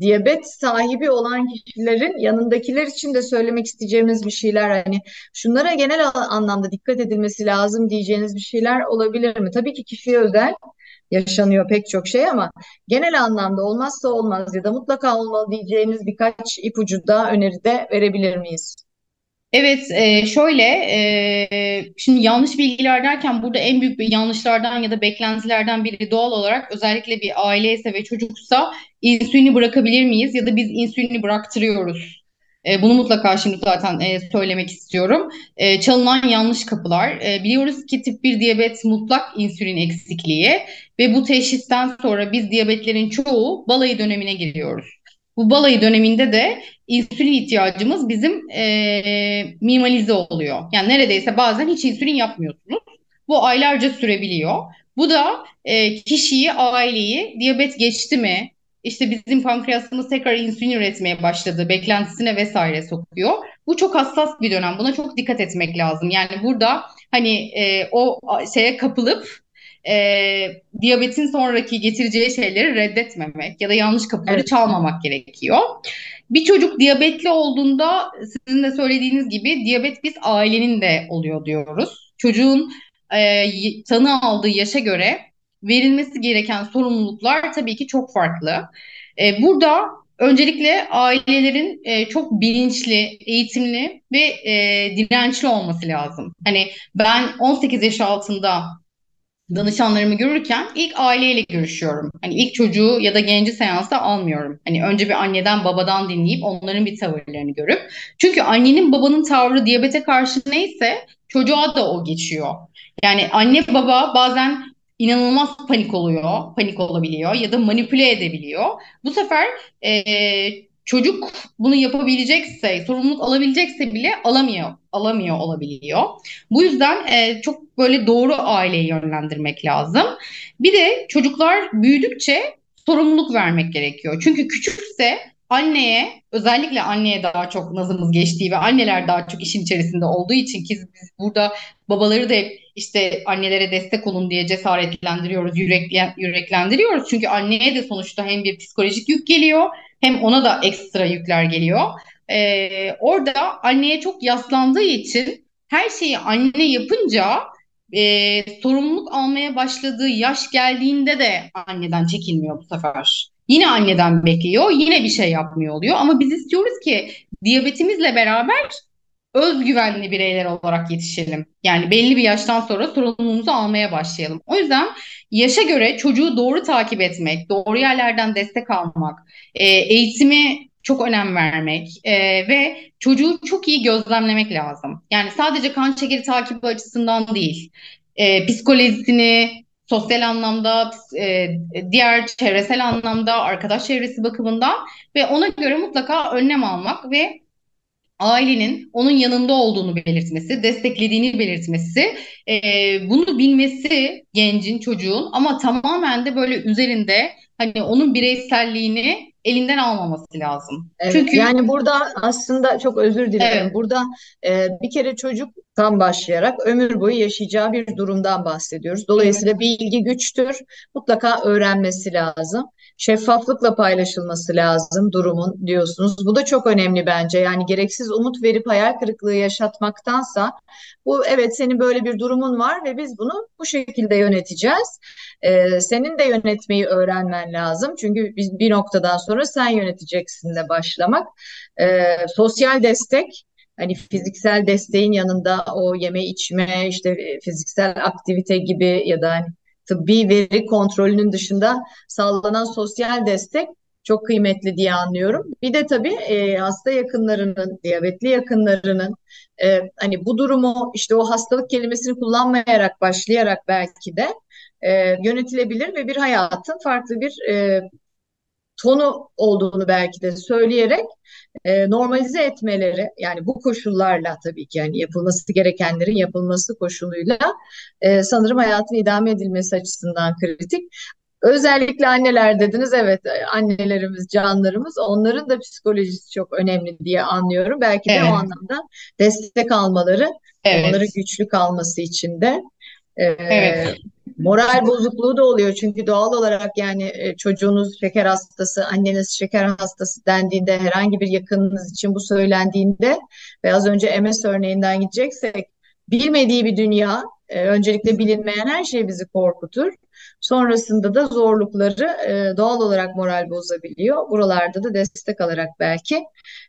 diyabet sahibi olan kişilerin yanındakiler için de söylemek isteyeceğimiz bir şeyler hani şunlara genel anlamda dikkat edilmesi lazım diyeceğiniz bir şeyler olabilir mi? Tabii ki kişiye özel yaşanıyor pek çok şey ama genel anlamda olmazsa olmaz ya da mutlaka olmalı diyeceğiniz birkaç ipucu da öneride verebilir miyiz? Evet, e, şöyle, e, şimdi yanlış bilgiler derken burada en büyük bir yanlışlardan ya da beklentilerden biri doğal olarak özellikle bir aile ise ve çocuksa insülini bırakabilir miyiz ya da biz insülini bıraktırıyoruz. E, bunu mutlaka şimdi zaten söylemek istiyorum. Çalınan yanlış kapılar. Biliyoruz ki tip 1 diyabet mutlak insülin eksikliği ve bu teşhisten sonra biz diyabetlerin çoğu balayı dönemine giriyoruz. Bu balayı döneminde de insülin ihtiyacımız bizim e, minimalize oluyor. Yani neredeyse bazen hiç insülin yapmıyorsunuz. Bu aylarca sürebiliyor. Bu da e, kişiyi, aileyi diyabet geçti mi, işte bizim pankreasımız tekrar insülin üretmeye başladı, beklentisine vesaire sokuyor. Bu çok hassas bir dönem. Buna çok dikkat etmek lazım. Yani burada hani e, o şeye kapılıp e, diyabetin sonraki getireceği şeyleri reddetmemek ya da yanlış kapıları evet. çalmamak gerekiyor. Bir çocuk diyabetli olduğunda sizin de söylediğiniz gibi diyabet biz ailenin de oluyor diyoruz. Çocuğun e, tanı aldığı yaşa göre verilmesi gereken sorumluluklar tabii ki çok farklı. E, burada öncelikle ailelerin e, çok bilinçli, eğitimli ve e, dirençli olması lazım. Hani ben 18 yaş altında danışanlarımı görürken ilk aileyle görüşüyorum. Hani ilk çocuğu ya da genci seansta almıyorum. Hani önce bir anneden babadan dinleyip onların bir tavırlarını görüp. Çünkü annenin babanın tavrı diyabete karşı neyse çocuğa da o geçiyor. Yani anne baba bazen inanılmaz panik oluyor, panik olabiliyor ya da manipüle edebiliyor. Bu sefer e, çocuk bunu yapabilecekse, sorumluluk alabilecekse bile alamıyor, alamıyor olabiliyor. Bu yüzden e, çok böyle doğru aileyi yönlendirmek lazım. Bir de çocuklar büyüdükçe sorumluluk vermek gerekiyor. Çünkü küçükse anneye, özellikle anneye daha çok nazımız geçtiği ve anneler daha çok işin içerisinde olduğu için ki biz burada babaları da hep işte annelere destek olun diye cesaretlendiriyoruz, yüreklen, yüreklendiriyoruz. Çünkü anneye de sonuçta hem bir psikolojik yük geliyor hem ona da ekstra yükler geliyor. Ee, orada anneye çok yaslandığı için her şeyi anne yapınca e, sorumluluk almaya başladığı yaş geldiğinde de anneden çekilmiyor bu sefer. Yine anneden bekliyor, yine bir şey yapmıyor oluyor. Ama biz istiyoruz ki diyabetimizle beraber özgüvenli bireyler olarak yetişelim. Yani belli bir yaştan sonra sorumluluğumuzu almaya başlayalım. O yüzden yaşa göre çocuğu doğru takip etmek, doğru yerlerden destek almak, e, eğitimi çok önem vermek e, ve çocuğu çok iyi gözlemlemek lazım. Yani sadece kan şekeri takibi açısından değil, e, psikolojisini, sosyal anlamda, e, diğer çevresel anlamda, arkadaş çevresi bakımından ve ona göre mutlaka önlem almak ve ailenin onun yanında olduğunu belirtmesi, desteklediğini belirtmesi, e, bunu bilmesi gencin, çocuğun ama tamamen de böyle üzerinde hani onun bireyselliğini elinden almaması lazım. Evet, Çünkü yani burada aslında çok özür dilerim. Evet. Burada e, bir kere çocuktan başlayarak ömür boyu yaşayacağı bir durumdan bahsediyoruz. Dolayısıyla evet. bilgi güçtür. Mutlaka öğrenmesi lazım şeffaflıkla paylaşılması lazım durumun diyorsunuz. Bu da çok önemli bence. Yani gereksiz umut verip hayal kırıklığı yaşatmaktansa bu evet senin böyle bir durumun var ve biz bunu bu şekilde yöneteceğiz. Ee, senin de yönetmeyi öğrenmen lazım. Çünkü biz bir noktadan sonra sen yöneteceksin de başlamak. Ee, sosyal destek hani fiziksel desteğin yanında o yeme içme işte fiziksel aktivite gibi ya da hani tıbbi veri kontrolünün dışında sağlanan sosyal destek çok kıymetli diye anlıyorum. Bir de tabii e, hasta yakınlarının, diyabetli yakınlarının e, hani bu durumu işte o hastalık kelimesini kullanmayarak başlayarak belki de e, yönetilebilir ve bir hayatın farklı bir e, tonu olduğunu belki de söyleyerek e, normalize etmeleri yani bu koşullarla tabii ki yani yapılması gerekenlerin yapılması koşuluyla e, sanırım hayatın idame edilmesi açısından kritik. Özellikle anneler dediniz evet annelerimiz canlarımız onların da psikolojisi çok önemli diye anlıyorum. Belki de evet. o anlamda destek almaları evet. onları güçlü kalması için de. E, evet. Moral bozukluğu da oluyor çünkü doğal olarak yani e, çocuğunuz şeker hastası, anneniz şeker hastası dendiğinde herhangi bir yakınınız için bu söylendiğinde ve az önce MS örneğinden gideceksek bilmediği bir dünya E, öncelikle bilinmeyen her şey bizi korkutur. Sonrasında da zorlukları e, doğal olarak moral bozabiliyor. Buralarda da destek alarak belki.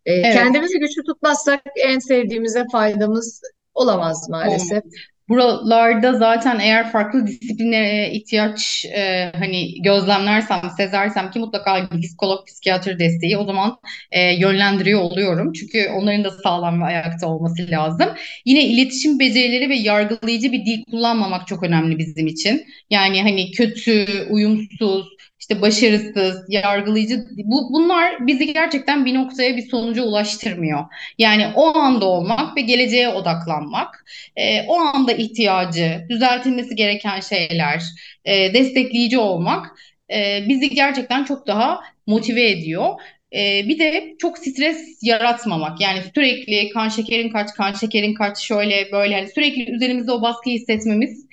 E, Evet. kendimizi güçlü tutmazsak en sevdiğimize faydamız olamaz maalesef. Buralarda zaten eğer farklı disiplinlere ihtiyaç e, hani gözlemlersem, sezersem ki mutlaka psikolog, psikiyatr desteği o zaman e, yönlendiriyor oluyorum. Çünkü onların da sağlam ve ayakta olması lazım. Yine iletişim becerileri ve yargılayıcı bir dil kullanmamak çok önemli bizim için. Yani hani kötü, uyumsuz, işte başarısız, yargılayıcı bu bunlar bizi gerçekten bir noktaya bir sonuca ulaştırmıyor. Yani o anda olmak ve geleceğe odaklanmak, e, o anda ihtiyacı, düzeltilmesi gereken şeyler, e, destekleyici olmak e, bizi gerçekten çok daha motive ediyor. E, bir de çok stres yaratmamak. Yani sürekli kan şekerin kaç, kan şekerin kaç, şöyle böyle hani sürekli üzerimizde o baskıyı hissetmemiz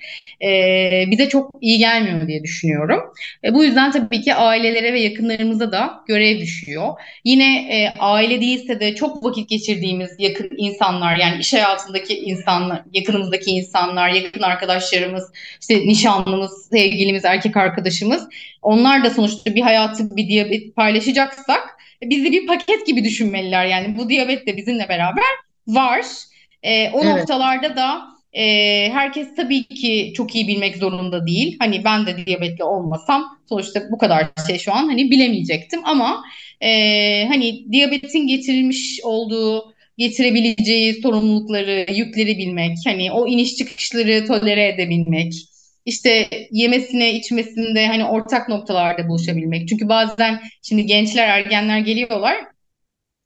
e, bize çok iyi gelmiyor diye düşünüyorum. E, bu yüzden tabii ki ailelere ve yakınlarımıza da görev düşüyor. Yine e, aile değilse de çok vakit geçirdiğimiz yakın insanlar yani iş hayatındaki insanlar, yakınımızdaki insanlar, yakın arkadaşlarımız, işte nişanlımız, sevgilimiz, erkek arkadaşımız onlar da sonuçta bir hayatı bir diyabet paylaşacaksak bizi bir paket gibi düşünmeliler. Yani bu diyabet de bizimle beraber var. E, o Evet. noktalarda da e, herkes tabii ki çok iyi bilmek zorunda değil. Hani ben de diyabetli olmasam sonuçta bu kadar şey şu an hani bilemeyecektim ama e, hani diyabetin getirilmiş olduğu getirebileceği sorumlulukları, yükleri bilmek, hani o iniş çıkışları tolere edebilmek, işte yemesine, içmesinde hani ortak noktalarda buluşabilmek. Çünkü bazen şimdi gençler, ergenler geliyorlar,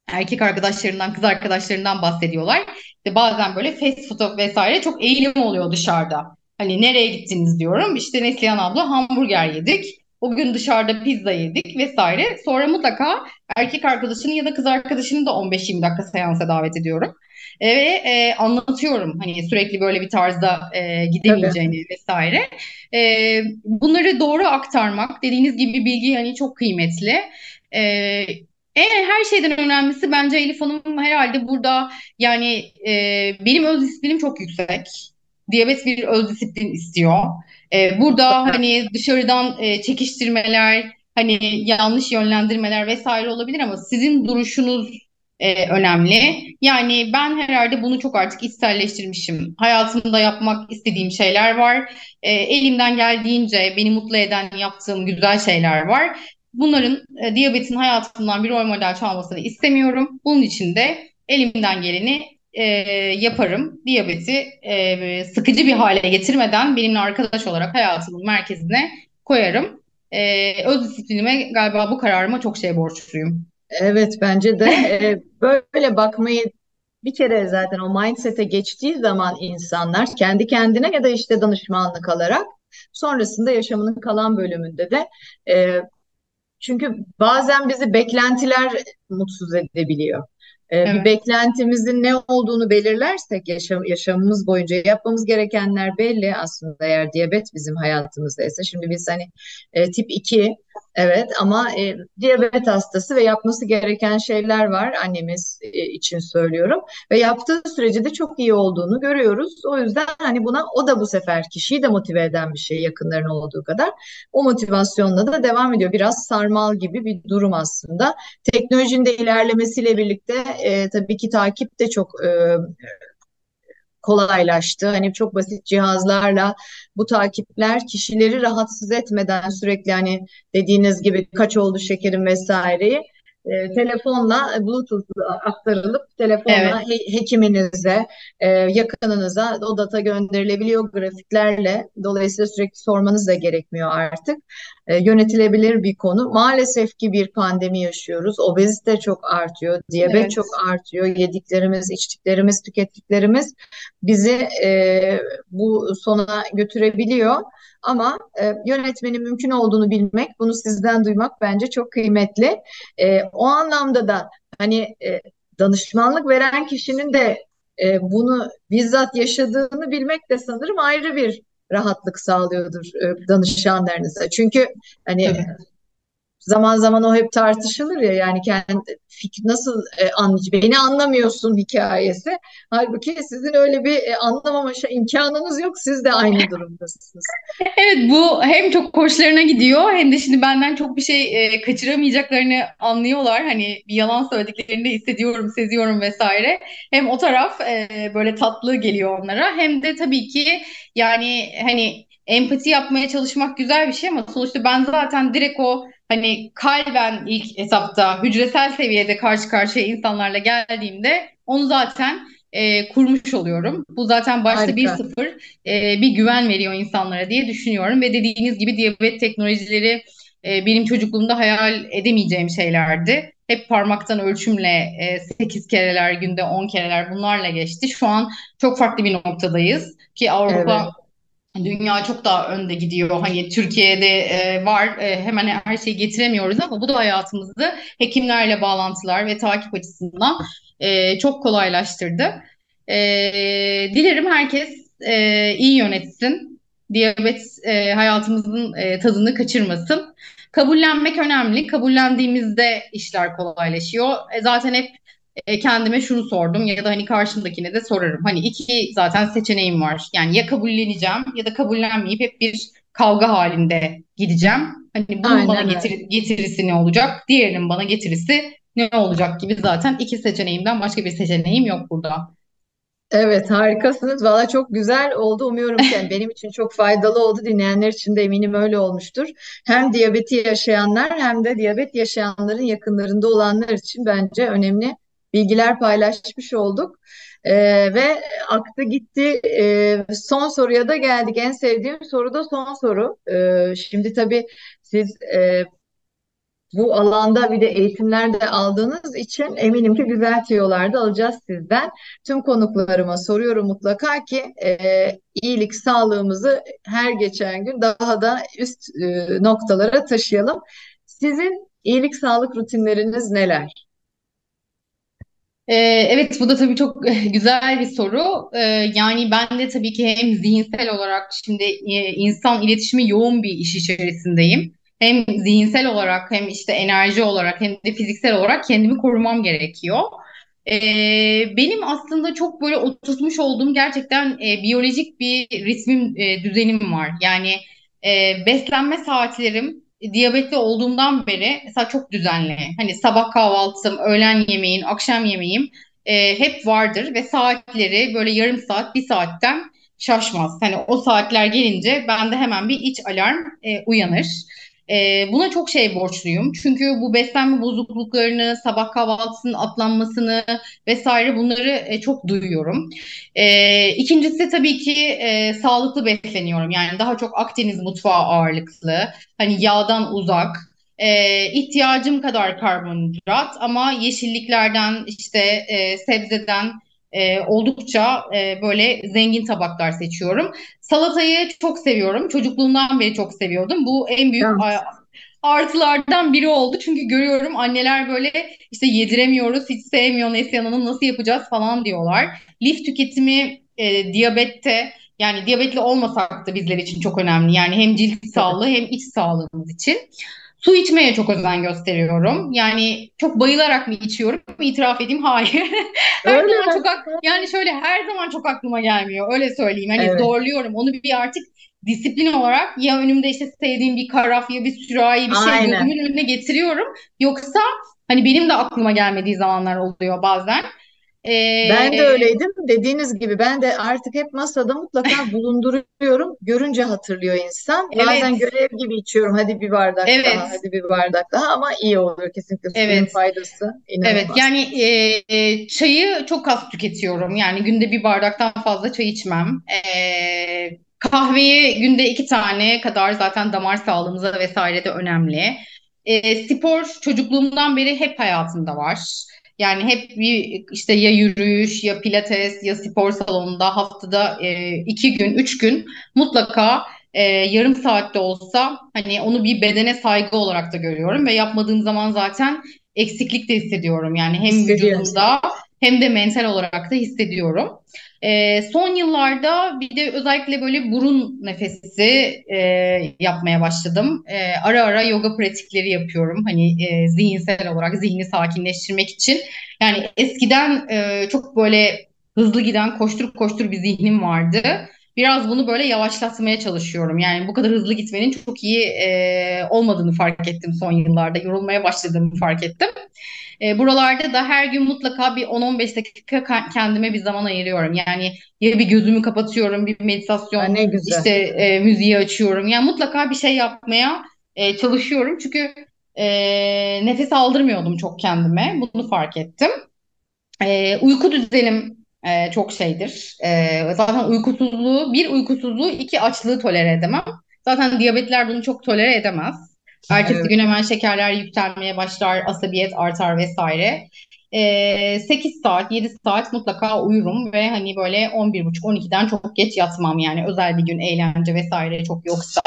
erkek arkadaşlarından, kız arkadaşlarından bahsediyorlar. İşte bazen böyle fast food vesaire çok eğilim oluyor dışarıda. Hani nereye gittiniz diyorum. İşte Neslihan abla hamburger yedik. O gün dışarıda pizza yedik vesaire. Sonra mutlaka erkek arkadaşını ya da kız arkadaşını da 15-20 dakika seansa davet ediyorum. E, Ve e, anlatıyorum hani sürekli böyle bir tarzda e, gidemeyeceğini vesaire. E, bunları doğru aktarmak dediğiniz gibi bilgi hani çok kıymetli. E, en her şeyden önemlisi bence Elif Hanım herhalde burada yani e, benim öz disiplinim çok yüksek. Diyabet bir öz disiplin istiyor. E, burada hani dışarıdan e, çekiştirmeler, hani yanlış yönlendirmeler vesaire olabilir ama sizin duruşunuz e, önemli. Yani ben herhalde bunu çok artık içselleştirmişim. Hayatımda yapmak istediğim şeyler var. E, elimden geldiğince beni mutlu eden yaptığım güzel şeyler var. Bunların e, diyabetin hayatımdan bir rol model çalmasını istemiyorum. Bunun için de elimden geleni e, yaparım. Diyabeti e, sıkıcı bir hale getirmeden benimle arkadaş olarak hayatımın merkezine koyarım. E, öz disiplinime galiba bu kararıma çok şey borçluyum. Evet bence de e, böyle bakmayı bir kere zaten o mindset'e geçtiği zaman insanlar kendi kendine ya da işte danışmanlık alarak sonrasında yaşamının kalan bölümünde de e, çünkü bazen bizi beklentiler mutsuz edebiliyor. E, bir Evet. beklentimizin ne olduğunu belirlersek yaşam, yaşamımız boyunca yapmamız gerekenler belli aslında eğer diyabet bizim hayatımızdaysa. Şimdi biz hani e, tip 2 evet ama e, diyabet hastası ve yapması gereken şeyler var annemiz e, için söylüyorum ve yaptığı sürece de çok iyi olduğunu görüyoruz. O yüzden hani buna o da bu sefer kişiyi de motive eden bir şey yakınların olduğu kadar o motivasyonla da devam ediyor. Biraz sarmal gibi bir durum aslında. Teknolojinin de ilerlemesiyle birlikte e, tabii ki takip de çok e, kolaylaştı. Hani çok basit cihazlarla bu takipler kişileri rahatsız etmeden sürekli hani dediğiniz gibi kaç oldu şekerim vesaireyi e, telefonla Bluetooth aktarılıp Evet. telefonla he- hekiminize, e, yakınınıza o data gönderilebiliyor grafiklerle. Dolayısıyla sürekli sormanız da gerekmiyor artık. E, yönetilebilir bir konu. Maalesef ki bir pandemi yaşıyoruz. Obezite çok artıyor, diyabet Evet. çok artıyor. Yediklerimiz, içtiklerimiz, tükettiklerimiz bizi e, bu sona götürebiliyor. Ama e, yönetmenin mümkün olduğunu bilmek, bunu sizden duymak bence çok kıymetli. E, o anlamda da hani e, danışmanlık veren kişinin de e, bunu bizzat yaşadığını bilmek de sanırım ayrı bir rahatlık sağlıyordur e, danışanlarınıza. Çünkü hani Tabii. Zaman zaman o hep tartışılır ya yani kendi fikir nasıl e, anlayacak beni anlamıyorsun hikayesi. Halbuki sizin öyle bir e, anlamama imkanınız yok. Siz de aynı durumdasınız. Evet bu hem çok hoşlarına gidiyor hem de şimdi benden çok bir şey e, kaçıramayacaklarını anlıyorlar. Hani bir yalan söylediklerini de hissediyorum, seziyorum vesaire. Hem o taraf e, böyle tatlı geliyor onlara hem de tabii ki yani hani empati yapmaya çalışmak güzel bir şey ama sonuçta ben zaten direkt o hani kalben ilk etapta hücresel seviyede karşı karşıya insanlarla geldiğimde onu zaten e, kurmuş oluyorum. Bu zaten başta Harika. bir sıfır e, bir güven veriyor insanlara diye düşünüyorum ve dediğiniz gibi diyabet teknolojileri e, benim çocukluğumda hayal edemeyeceğim şeylerdi. Hep parmaktan ölçümle e, 8 kereler günde 10 kereler bunlarla geçti. Şu an çok farklı bir noktadayız ki Avrupa evet Dünya çok daha önde gidiyor. Hani Türkiye'de e, var e, hemen her şeyi getiremiyoruz ama bu da hayatımızı hekimlerle bağlantılar ve takip açısından e, çok kolaylaştırdı. E, dilerim herkes e, iyi yönetsin. Diyabet e, hayatımızın e, tadını kaçırmasın. Kabullenmek önemli. Kabullendiğimizde işler kolaylaşıyor. E, zaten hep e, kendime şunu sordum ya da hani karşımdakine de sorarım. Hani iki zaten seçeneğim var. Yani ya kabulleneceğim ya da kabullenmeyip hep bir kavga halinde gideceğim. Hani bunun Aynen bana getir getirisi ne olacak? Diğerinin bana getirisi ne olacak gibi zaten iki seçeneğimden başka bir seçeneğim yok burada. Evet harikasınız. Valla çok güzel oldu. Umuyorum ki yani benim için çok faydalı oldu. Dinleyenler için de eminim öyle olmuştur. Hem diyabeti yaşayanlar hem de diyabet yaşayanların yakınlarında olanlar için bence önemli bilgiler paylaşmış olduk. Ee, ve aktı gitti. Ee, son soruya da geldik. En sevdiğim soru da son soru. Ee, şimdi tabii siz e, bu alanda bir de eğitimler de aldığınız için eminim ki güzel tüyolar da alacağız sizden. Tüm konuklarıma soruyorum mutlaka ki e, iyilik sağlığımızı her geçen gün daha da üst e, noktalara taşıyalım. Sizin iyilik sağlık rutinleriniz neler? Ee, evet bu da tabii çok güzel bir soru. Ee, yani ben de tabii ki hem zihinsel olarak şimdi e, insan iletişimi yoğun bir iş içerisindeyim. Hem zihinsel olarak hem işte enerji olarak hem de fiziksel olarak kendimi korumam gerekiyor. Ee, benim aslında çok böyle oturtmuş olduğum gerçekten e, biyolojik bir ritmim, e, düzenim var. Yani beslenme saatlerim diyabetli olduğumdan beri mesela çok düzenli. Hani sabah kahvaltım, öğlen yemeğim, akşam yemeğim e, hep vardır ve saatleri böyle yarım saat, bir saatten şaşmaz. Hani o saatler gelince bende hemen bir iç alarm e, uyanır. E, buna çok şey borçluyum. Çünkü bu beslenme bozukluklarını, sabah kahvaltısının atlanmasını vesaire bunları e, çok duyuyorum. E, ikincisi tabii ki e, sağlıklı besleniyorum. Yani daha çok Akdeniz mutfağı ağırlıklı. Hani yağdan uzak. E, ihtiyacım kadar karbonhidrat ama yeşilliklerden işte e, sebzeden e, oldukça e, böyle zengin tabaklar seçiyorum. Salatayı çok seviyorum. Çocukluğumdan beri çok seviyordum. Bu en büyük evet. artılardan biri oldu. Çünkü görüyorum anneler böyle işte yediremiyoruz, hiç sevmiyor Neslihan Hanım nasıl yapacağız falan diyorlar. Lif tüketimi e, diyabette yani diyabetli olmasak da bizler için çok önemli. Yani hem cilt sağlığı hem iç sağlığımız için. Su içmeye çok özen gösteriyorum. Yani çok bayılarak mı içiyorum? İtiraf edeyim hayır. her Öyle zaman çok ak- yani şöyle her zaman çok aklıma gelmiyor. Öyle söyleyeyim. Hani evet. zorluyorum. Onu bir artık disiplin olarak ya önümde işte sevdiğim bir karaf ya bir sürahi bir şey gözümün önüne getiriyorum. Yoksa hani benim de aklıma gelmediği zamanlar oluyor bazen. Ee, ben de öyleydim. Dediğiniz gibi ben de artık hep masada mutlaka bulunduruyorum. Görünce hatırlıyor insan. Evet. Bazen görev gibi içiyorum. Hadi bir bardak evet. daha, hadi bir bardak daha ama iyi oluyor kesinlikle. Suyun evet. faydası inanılmaz. Evet yani e, e, çayı çok az tüketiyorum. Yani günde bir bardaktan fazla çay içmem. E, kahveyi günde iki tane kadar zaten damar sağlığımıza vesaire de önemli. E, spor çocukluğumdan beri hep hayatımda var. Yani hep bir işte ya yürüyüş ya pilates ya spor salonunda haftada e, iki gün, üç gün mutlaka e, yarım saatte olsa hani onu bir bedene saygı olarak da görüyorum ve yapmadığım zaman zaten eksiklik de hissediyorum. Yani hem vücudumda hem de mental olarak da hissediyorum. E, son yıllarda bir de özellikle böyle burun nefesi e, yapmaya başladım. E, ara ara yoga pratikleri yapıyorum. Hani e, zihinsel olarak zihni sakinleştirmek için. Yani eskiden e, çok böyle hızlı giden koştur koştur bir zihnim vardı. Biraz bunu böyle yavaşlatmaya çalışıyorum. Yani bu kadar hızlı gitmenin çok iyi e, olmadığını fark ettim son yıllarda. Yorulmaya başladığımı fark ettim. E, buralarda da her gün mutlaka bir 10-15 dakika kendime bir zaman ayırıyorum. Yani ya bir gözümü kapatıyorum, bir Ha, meditasyon, ne güzel. işte e, müziği açıyorum. Yani mutlaka bir şey yapmaya e, çalışıyorum. Çünkü e, nefes aldırmıyordum çok kendime. Bunu fark ettim. E, uyku düzenim e, çok şeydir. E, zaten uykusuzluğu, bir uykusuzluğu, iki açlığı tolere edemem. Zaten diyabetler bunu çok tolere edemez. Ertesi Evet. gün hemen şekerler yükselmeye başlar, asabiyet artar vesaire. E, 8 saat, 7 saat mutlaka uyurum ve hani böyle 11.30-12'den çok geç yatmam yani özel bir gün eğlence vesaire çok yoksa.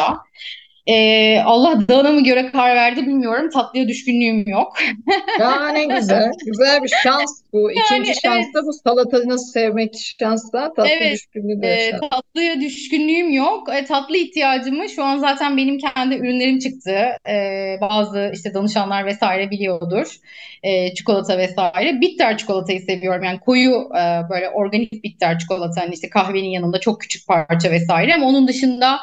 E, Allah dağına mı göre karar verdi bilmiyorum. Tatlıya düşkünlüğüm yok. Ya ne güzel. Güzel bir şans bu. Yani İkinci şans evet da bu salatayı nasıl sevmek şansa tatlı Evet, düşkünlüğü de e, şans. tatlıya düşkünlüğüm yok. E, tatlı ihtiyacımı şu an zaten benim kendi ürünlerim çıktı. E, bazı işte danışanlar vesaire biliyordur. E, çikolata vesaire. Bitter çikolatayı seviyorum. Yani koyu e, böyle organik bitter çikolata. Hani işte kahvenin yanında çok küçük parça vesaire. Ama onun dışında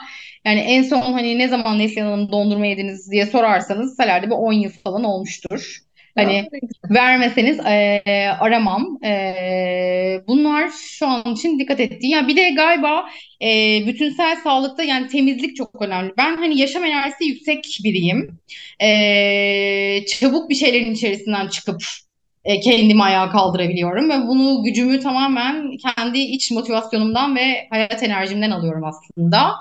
yani en son hani ne zaman Neslihan Hanım dondurma yediniz diye sorarsanız herhalde bir 10 yıl falan olmuştur. Hani vermeseniz e, aramam. E, bunlar şu an için dikkat ettiğim. Ya bir de galiba e, bütünsel sağlıkta yani temizlik çok önemli. Ben hani yaşam enerjisi yüksek biriyim. E, çabuk bir şeylerin içerisinden çıkıp e, kendimi ayağa kaldırabiliyorum ve bunu gücümü tamamen kendi iç motivasyonumdan ve hayat enerjimden alıyorum aslında.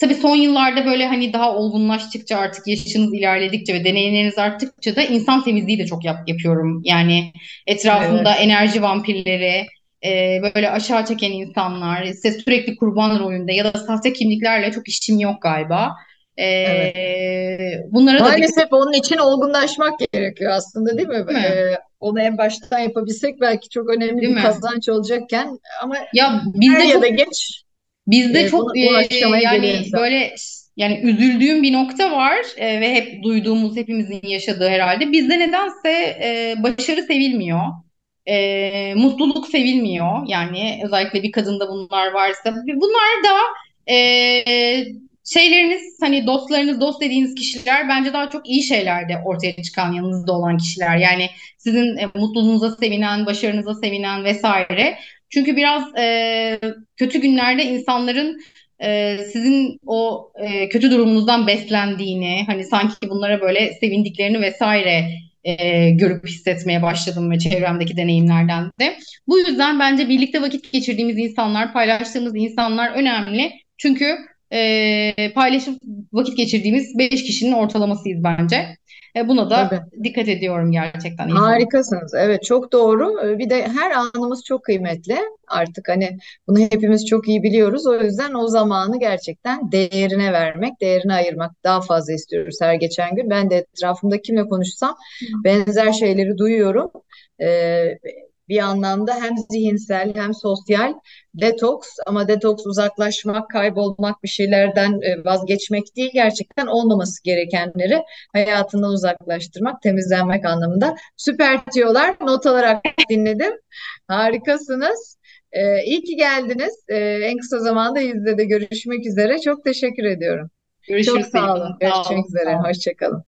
Tabii son yıllarda böyle hani daha olgunlaştıkça artık yaşınız ilerledikçe ve deneyimleriniz arttıkça da insan temizliği de çok yap yapıyorum. Yani etrafımda Evet. enerji vampirleri, e, böyle aşağı çeken insanlar, işte sürekli kurban rolünde ya da sahte kimliklerle çok işim yok galiba. Evet. E, bunlara da Maalesef onun için olgunlaşmak gerekiyor aslında değil mi? değil mi? Ee, onu en baştan yapabilsek belki çok önemli Değil bir mi? kazanç olacakken ama Ya bizde ya da çok geç Bizde e, çok e, bu aşamaya geliyor yani insan. böyle yani üzüldüğüm bir nokta var e, ve hep duyduğumuz hepimizin yaşadığı herhalde. Bizde nedense e, başarı sevilmiyor. E, mutluluk sevilmiyor. Yani özellikle bir kadında bunlar varsa. Bunlar da e, şeyleriniz hani dostlarınız, dost dediğiniz kişiler bence daha çok iyi şeylerde ortaya çıkan yanınızda olan kişiler. Yani sizin e, mutluluğunuza sevinen, başarınıza sevinen vesaire. Çünkü biraz e, kötü günlerde insanların e, sizin o e, kötü durumunuzdan beslendiğini, hani sanki bunlara böyle sevindiklerini vesaire e, görüp hissetmeye başladım ve çevremdeki deneyimlerden de. Bu yüzden bence birlikte vakit geçirdiğimiz insanlar, paylaştığımız insanlar önemli. Çünkü e, paylaşıp vakit geçirdiğimiz 5 kişinin ortalamasıyız bence. E, buna da Tabii. dikkat ediyorum gerçekten. Harikasınız. Evet çok doğru. Ee, Bir de her anımız çok kıymetli. Artık hani bunu hepimiz çok iyi biliyoruz. O yüzden o zamanı gerçekten değerine vermek, değerine ayırmak daha fazla istiyoruz her geçen gün. Ben de etrafımda kimle konuşsam benzer şeyleri duyuyorum. Ee, bir anlamda hem zihinsel hem sosyal detoks ama detoks uzaklaşmak, kaybolmak, bir şeylerden e, vazgeçmek değil, gerçekten olmaması gerekenleri hayatından uzaklaştırmak, temizlenmek anlamında. Süper diyorlar. Not alarak dinledim. Harikasınız. Ee, iyi ki geldiniz. Ee, en kısa zamanda yüzde de görüşmek üzere. Çok teşekkür ediyorum. Çok Görüşürüz sağ Pelin olun. Hanım. Sağ Görüşmek olun. üzere. Hoşça kalın.